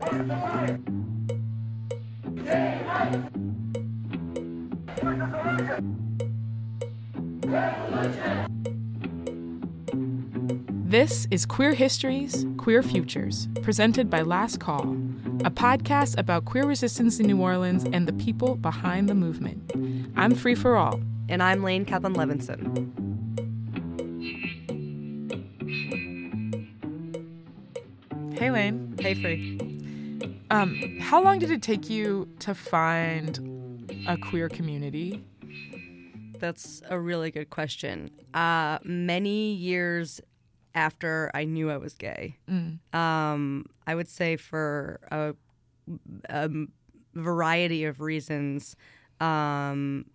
This is Queer Histories, Queer Futures, presented by Last Call, a podcast about queer resistance in New Orleans and the people behind the movement. I'm Free Feral. And I'm Lane Kaplan Levenson. Hey, Lane. Hey, Free. Um, how long did it take you to find a queer community? That's a really good question. Uh, many years after I knew I was gay, um, I would say for a, a variety of reasons, um,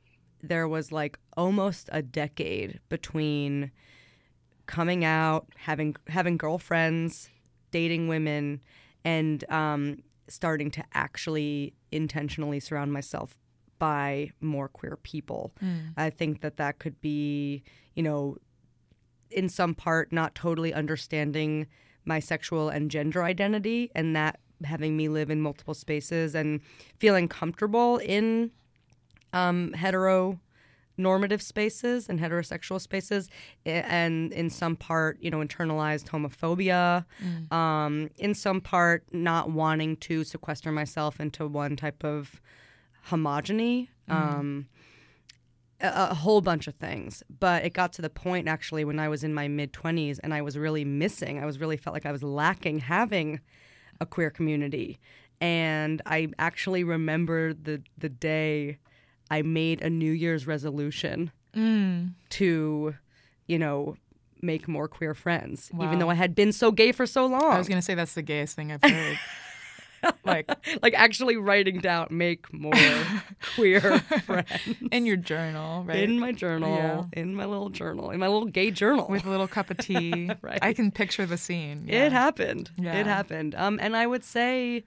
there was like almost a decade between coming out, having having girlfriends, dating women, and um, starting to actually intentionally surround myself by more queer people. I think that that could be, you know, in some part not totally understanding my sexual and gender identity and that having me live in multiple spaces and feeling comfortable in um, hetero normative spaces and heterosexual spaces and in some part you know internalized homophobia um, in some part not wanting to sequester myself into one type of homogeny um, a, a whole bunch of things. But it got to the point actually when i was in my mid 20s and i was really missing i was really felt like i was lacking having a queer community. And i actually remember the the day i made a new year's resolution to you know make more queer friends Wow. even though i had been so gay for so long I was going to say that's the gayest thing I've heard. like like actually writing down make more queer friends in your journal, right? in my journal, Yeah. in my little journal, in my little gay journal. With a little cup of tea. Right. I can picture the scene. It happened. Yeah. It happened. Um, and I would say,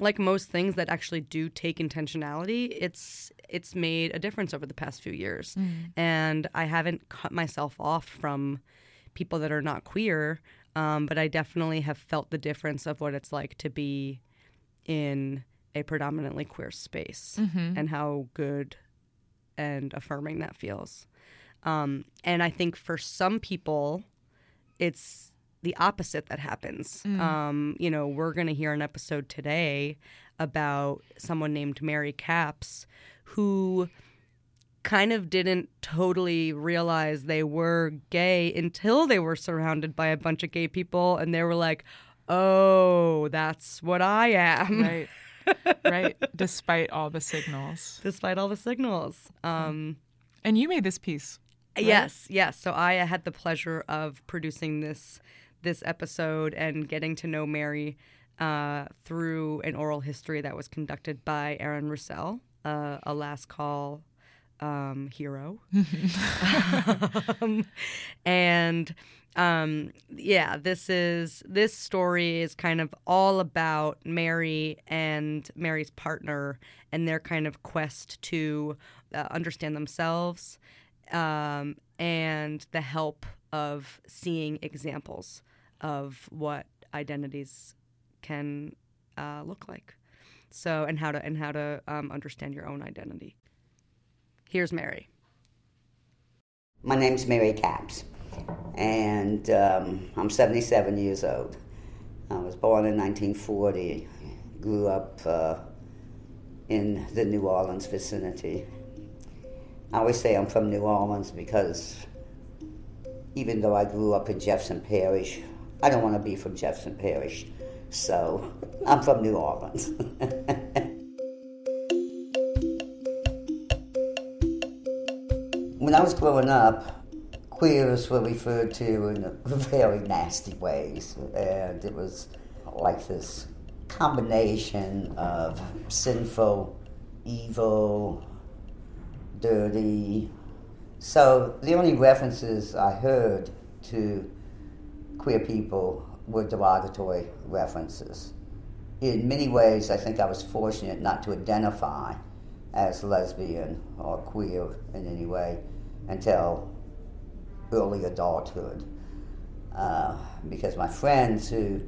like most things that actually do take intentionality, it's it's made a difference over the past few years. And I haven't cut myself off from people that are not queer, um, but I definitely have felt the difference of what it's like to be in a predominantly queer space and how good and affirming that feels. Um, and I think for some people, it's the opposite that happens. Um, you know, we're going to hear an episode today about someone named Mary Capps who kind of didn't totally realize they were gay until they were surrounded by a bunch of gay people and they were like, oh, that's what I am. Right. right. Despite all the signals. Despite all the signals. Um, And you made this piece. Yes, yes. So I had the pleasure of producing this this episode and getting to know Mary uh, through an oral history that was conducted by Aaron Roussel, uh, a last call um, hero. um, and um, yeah, this is this story is kind of all about Mary and Mary's partner and their kind of quest to uh, understand themselves um, and the help of seeing examples of what identities can uh, look like. So and how to and how to um, understand your own identity. Here's Mary. My name's Mary Capps, and um, I'm 77 years old. I was born in 1940, grew up uh, in the New Orleans vicinity. I always say I'm from New Orleans because even though I grew up in Jefferson Parish, I don't want to be from Jefferson Parish, so I'm from New Orleans. when I was growing up, queers were referred to in very nasty ways, and it was like this combination of sinful, evil, dirty. So the only references I heard to queer people were derogatory references. In many ways, I think I was fortunate not to identify as lesbian or queer in any way until early adulthood. Uh, because my friends who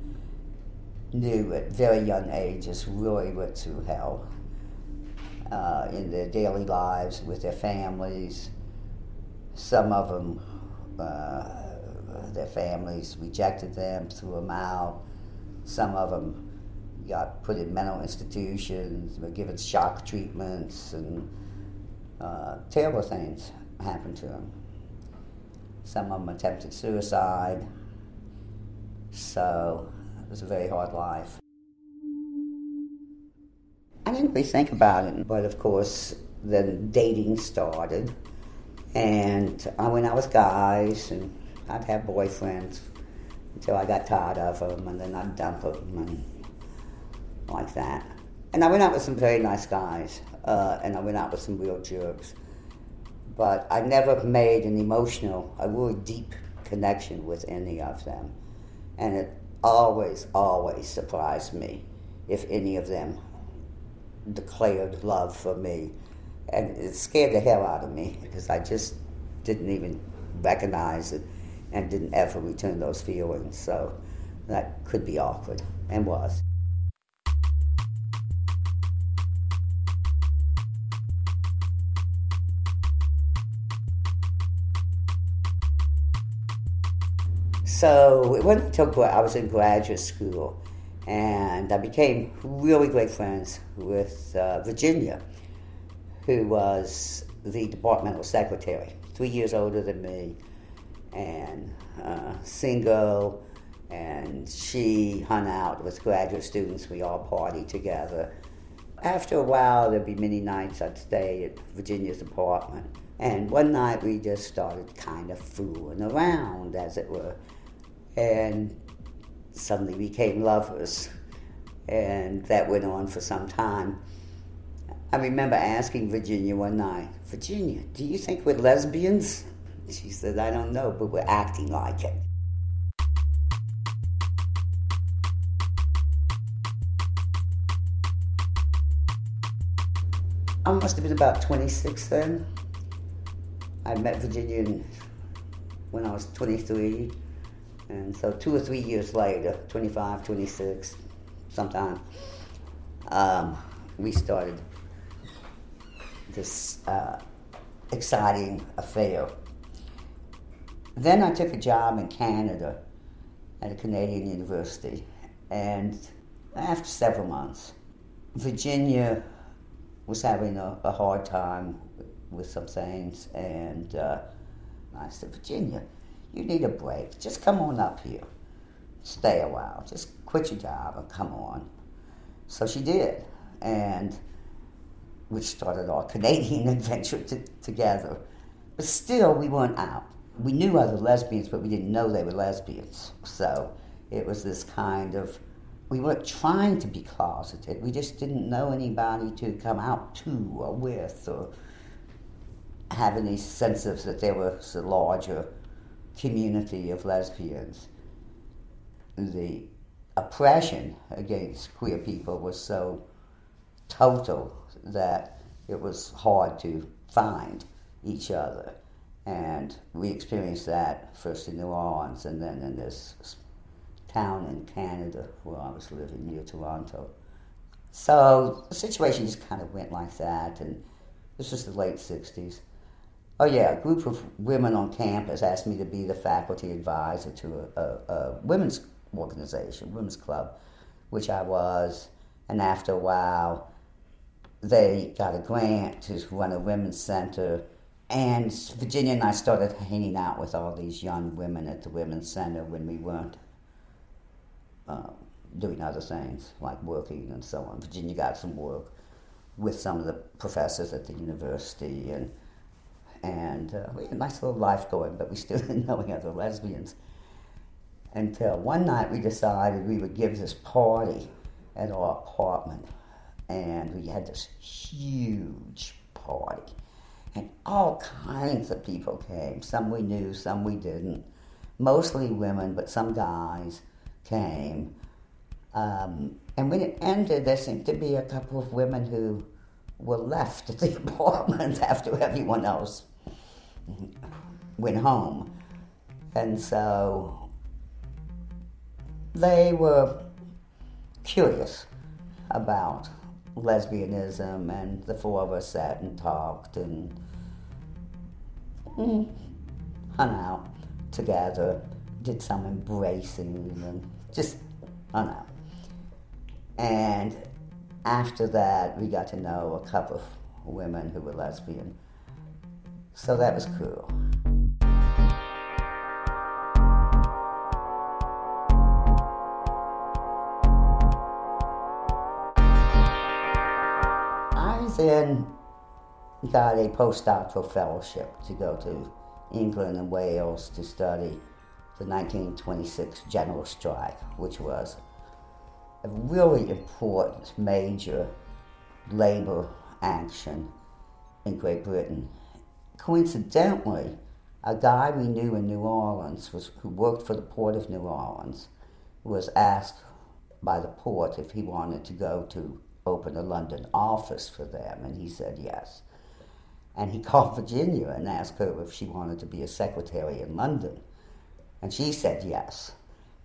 knew at very young ages really went through hell uh, in their daily lives with their families. Some of them, uh, their families rejected them, threw them out. Some of them got put in mental institutions, were given shock treatments, and uh, terrible things happened to them. Some of them attempted suicide. So it was a very hard life. I didn't really think about it, but of course, then dating started. And I went out with guys, and I'd have boyfriends until I got tired of them, and then I'd dump them, and like that. And I went out with some very nice guys, uh, and I went out with some real jerks. But I never made an emotional, a really deep connection with any of them. And it always, always surprised me if any of them declared love for me. And it scared the hell out of me because I just didn't even recognize it and didn't ever return those feelings. So that could be awkward and was. So it wasn't until I was in graduate school, and I became really great friends with uh, Virginia, who was the departmental secretary, three years older than me, and uh, single. And she hung out with graduate students. We all party together. After a while, there'd be many nights I'd stay at Virginia's apartment. And one night we just started kind of fooling around, as it were and suddenly became lovers. And that went on for some time. I remember asking Virginia one night, Virginia, do you think we're lesbians? She said, I don't know, but we're acting like it. I must have been about 26 then. I met Virginia when I was 23 and so two or three years later, 25, 26, sometime, um, we started this uh, exciting affair. Then I took a job in Canada at a Canadian university, and after several months, Virginia was having a, a hard time with some things, and uh, I said, Virginia, you need a break. Just come on up here. Stay a while. Just quit your job and come on. So she did. And we started our Canadian adventure together. But still, we weren't out. We knew other lesbians, but we didn't know they were lesbians. So it was this kind of, we weren't trying to be closeted. We just didn't know anybody to come out to or with or have any sense of that there was a larger community of lesbians, the oppression against queer people was so total that it was hard to find each other. And we experienced that first in New Orleans and then in this town in Canada where I was living near Toronto. So the situation just kind of went like that, and this was the late 60s. Oh yeah, a group of women on campus asked me to be the faculty advisor to a, a, a women's organization, women's club, which I was. And after a while, they got a grant to run a women's center. And Virginia and I started hanging out with all these young women at the women's center when we weren't uh, doing other things like working and so on. Virginia got some work with some of the professors at the university and and uh, we had a nice little life going, but we still didn't know any other lesbians. Until one night we decided we would give this party at our apartment, and we had this huge party. And all kinds of people came. Some we knew, some we didn't. Mostly women, but some guys came. Um, and when it ended, there seemed to be a couple of women who were left at the apartment after everyone else went home. And so they were curious about lesbianism, and the four of us sat and talked and mm, hung out together, did some embracing, and just hung out. And after that, we got to know a couple of women who were lesbian. So that was cool. Then got a postdoctoral fellowship to go to England and Wales to study the 1926 general strike, which was a really important major labor action in Great Britain. Coincidentally, a guy we knew in New Orleans was, who worked for the Port of New Orleans was asked by the port if he wanted to go to open a London office for them, and he said yes. And he called Virginia and asked her if she wanted to be a secretary in London. And she said yes.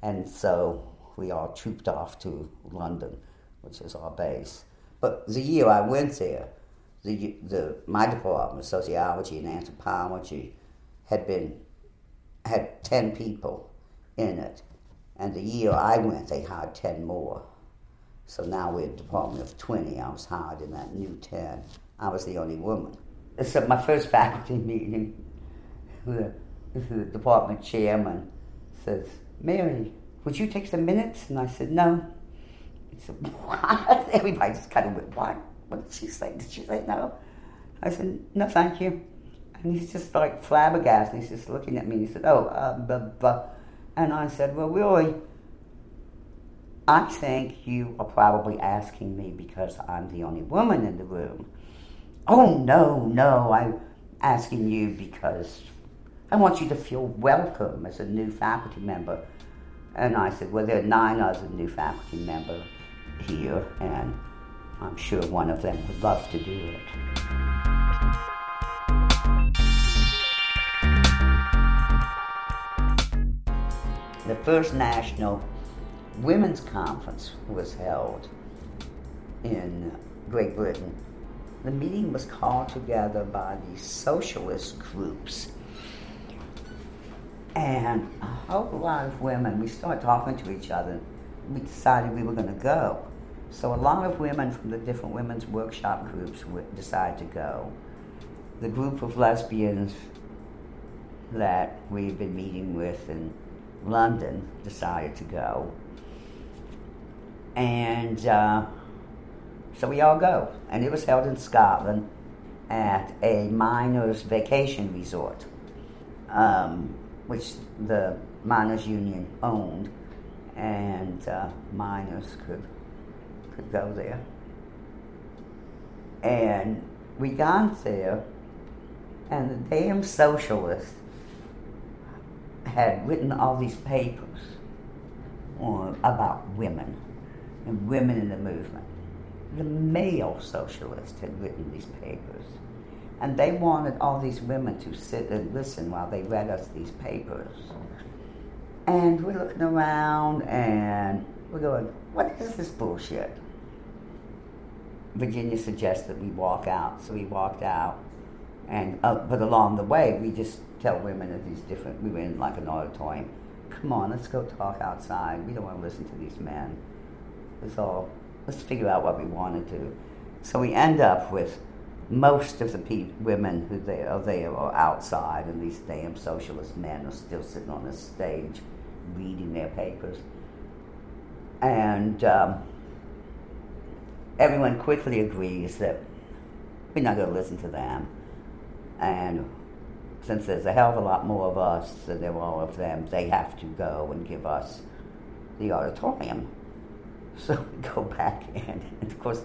And so we all trooped off to London, which is our base. But the year I went there, the, the, my department, sociology and anthropology, had been had ten people in it, and the year I went, they hired ten more. So now we're a department of twenty. I was hired in that new ten. I was the only woman. So my first faculty meeting, the, the department chairman says, "Mary, would you take some minutes?" And I said, "No." He said, "What?" Everybody just kind of went, "What? What did she say? Did she say no?" I said, "No, thank you." And he's just like flabbergasted. He's just looking at me. He said, "Oh, uh, buh." and I said, "Well, really." I think you are probably asking me because I'm the only woman in the room. Oh, no, no, I'm asking you because I want you to feel welcome as a new faculty member. And I said, Well, there are nine other new faculty members here, and I'm sure one of them would love to do it. The first national women's conference was held in Great Britain. The meeting was called together by the socialist groups. And a whole lot of women, we started talking to each other. We decided we were going to go. So a lot of women from the different women's workshop groups decided to go. The group of lesbians that we've been meeting with in London decided to go. And uh, so we all go. And it was held in Scotland at a miners' vacation resort, um, which the miners' union owned, and uh, miners could could go there. And we got there, and the damn socialists had written all these papers on, about women and women in the movement. The male socialists had written these papers. And they wanted all these women to sit and listen while they read us these papers. And we're looking around and we're going, what is this bullshit? Virginia suggests that we walk out, so we walked out. And uh, but along the way, we just tell women of these different. We were in like an auditorium. Come on, let's go talk outside. We don't want to listen to these men. It's all let's figure out what we want to do. So we end up with most of the pe- women who they are there are outside, and these damn socialist men are still sitting on the stage reading their papers. And um, everyone quickly agrees that we're not going to listen to them. And since there's a hell of a lot more of us than there are of them, they have to go and give us the auditorium. So we go back in, and of course,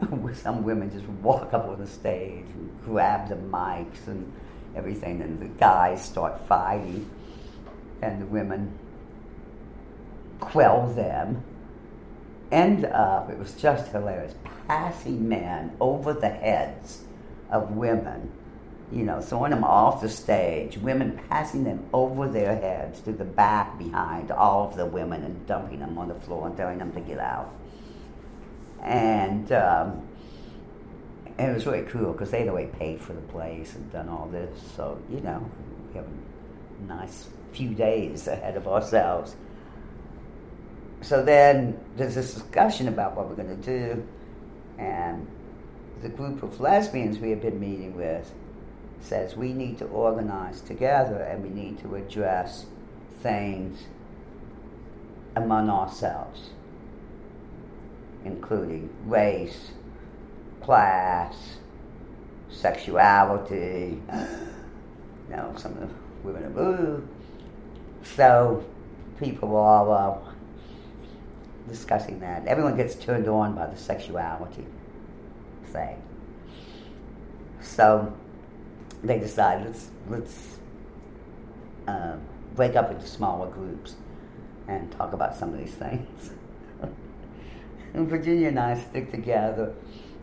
some women just walk up on the stage and grab the mics and everything, and the guys start fighting, and the women quell them. End up, it was just hilarious, passing men over the heads of women you know, throwing them off the stage, women passing them over their heads to the back behind all of the women and dumping them on the floor and telling them to get out. And, um, it was really cool because they'd already paid for the place and done all this. So, you know, we have a nice few days ahead of ourselves. So then there's this discussion about what we're going to do. And the group of lesbians we have been meeting with says we need to organize together and we need to address things among ourselves, including race, class, sexuality. You know, some of the women are ooh. So people are uh, discussing that. Everyone gets turned on by the sexuality thing. So they decide let's let's uh, break up into smaller groups and talk about some of these things. and Virginia and I stick together,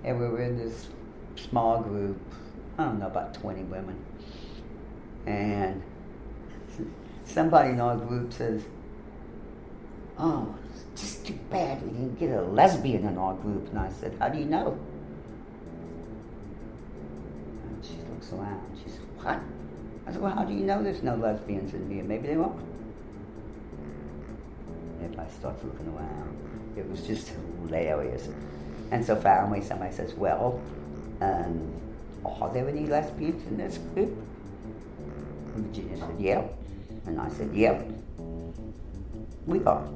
and we were in this small group. I don't know about twenty women, and somebody in our group says, "Oh, it's just too bad we didn't get a lesbian in our group." And I said, "How do you know?" And she looks around. She said, What? I said, Well, how do you know there's no lesbians in here? Maybe there are. Everybody starts looking around. It was just hilarious. And so finally somebody says, Well, um, are there any lesbians in this group? And Virginia said, Yeah. And I said, Yeah. We are.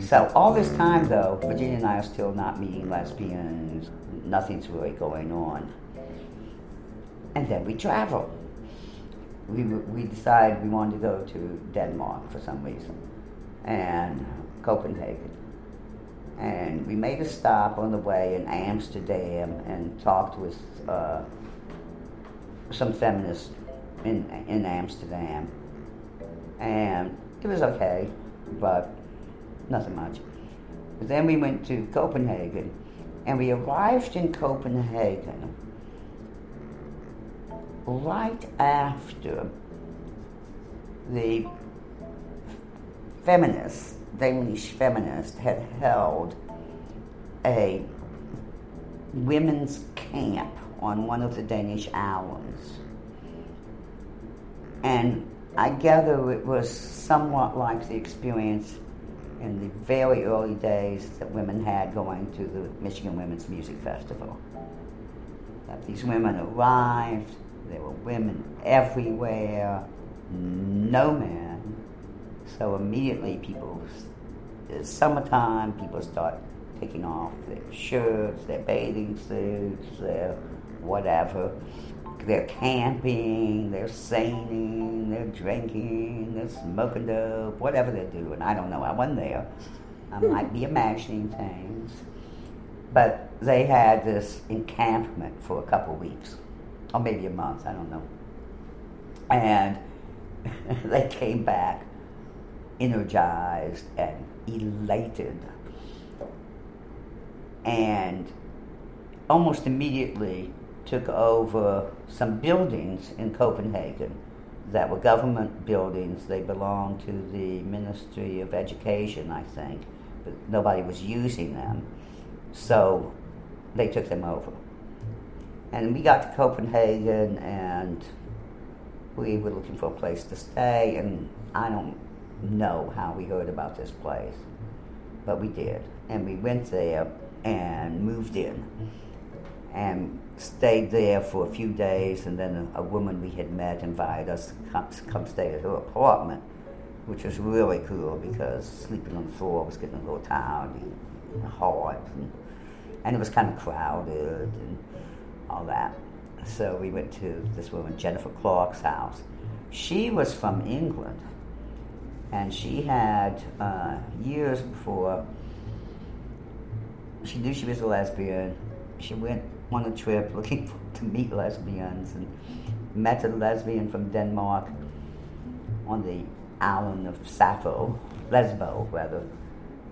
So all this time, though, Virginia and I are still not meeting lesbians. Nothing's really going on. And then we travel. We, we decided we wanted to go to Denmark for some reason, and Copenhagen. And we made a stop on the way in Amsterdam and talked with uh, some feminists in, in Amsterdam. And it was okay, but nothing much. But then we went to Copenhagen, and we arrived in Copenhagen right after the feminists, Danish feminists, had held a women's camp on one of the Danish islands. And I gather it was somewhat like the experience in the very early days that women had going to the Michigan Women's Music Festival. That these women arrived, there were women everywhere, no men. So immediately people, it's summertime, people start taking off their shirts, their bathing suits, their whatever. They're camping, they're singing, they're drinking, they're smoking dope, whatever they're doing. I don't know. I wasn't there. I might be imagining things. But they had this encampment for a couple of weeks, or maybe a month, I don't know. And they came back energized and elated. And almost immediately took over some buildings in Copenhagen that were government buildings. They belonged to the Ministry of Education, I think, but nobody was using them. So they took them over. And we got to Copenhagen and we were looking for a place to stay, and I don't know how we heard about this place, but we did. And we went there and moved in and stayed there for a few days. And then a, a woman we had met invited us to come, come stay at her apartment, which was really cool because sleeping on the floor was getting a little tired and hard. And, and it was kind of crowded and all that. So we went to this woman, Jennifer Clark's house. She was from England, and she had, uh, years before, she knew she was a lesbian. She went on a trip looking for, to meet lesbians and met a lesbian from Denmark on the island of Sappho, Lesbo rather,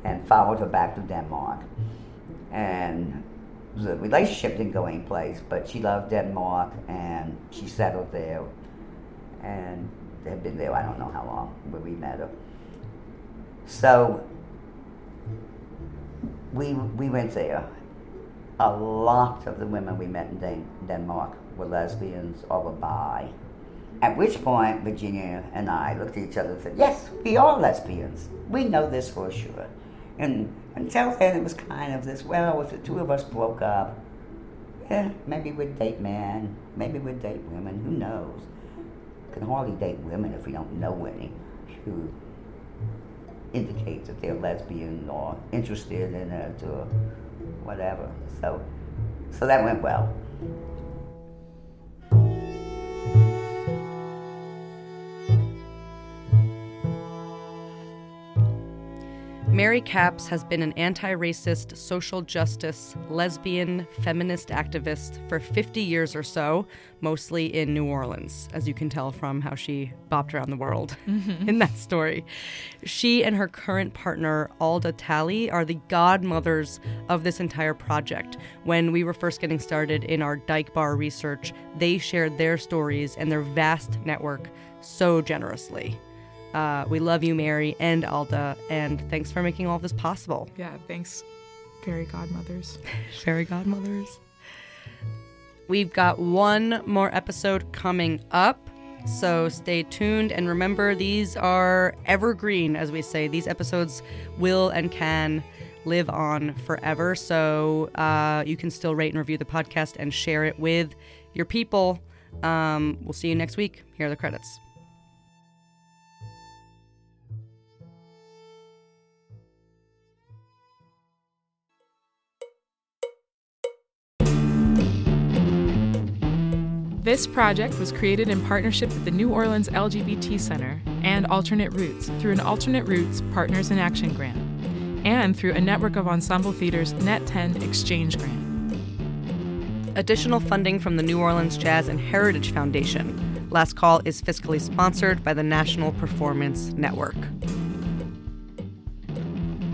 and followed her back to Denmark. and the relationship didn't go anyplace. But she loved Denmark, and she settled there, and had been there I don't know how long when we met her. So we we went there. A lot of the women we met in Dan- Denmark were lesbians or were bi. At which point, Virginia and I looked at each other and said, Yes, we are lesbians. We know this for sure. And until then, it was kind of this well, if the two of us broke up, yeah, maybe we'd date men, maybe we'd date women, who knows? can hardly date women if we don't know any who indicate that they're lesbian or interested in it or whatever. So, so that went well. Mary Capps has been an anti racist, social justice, lesbian, feminist activist for 50 years or so, mostly in New Orleans, as you can tell from how she bopped around the world mm-hmm. in that story. She and her current partner, Alda Talley, are the godmothers of this entire project. When we were first getting started in our Dyke Bar research, they shared their stories and their vast network so generously. Uh, we love you, Mary and Alda, and thanks for making all this possible. Yeah, thanks, fairy godmothers. fairy godmothers. We've got one more episode coming up, so stay tuned. And remember, these are evergreen, as we say. These episodes will and can live on forever. So uh, you can still rate and review the podcast and share it with your people. Um, we'll see you next week. Here are the credits. This project was created in partnership with the New Orleans LGBT Center and Alternate Roots through an Alternate Roots Partners in Action grant and through a network of Ensemble Theater's Net 10 Exchange Grant. Additional funding from the New Orleans Jazz and Heritage Foundation. Last Call is fiscally sponsored by the National Performance Network.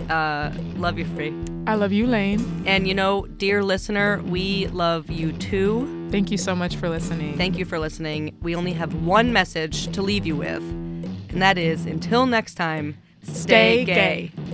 Uh, love you, Free. I love you, Lane. And you know, dear listener, we love you too. Thank you so much for listening. Thank you for listening. We only have one message to leave you with, and that is until next time, stay, stay gay. gay.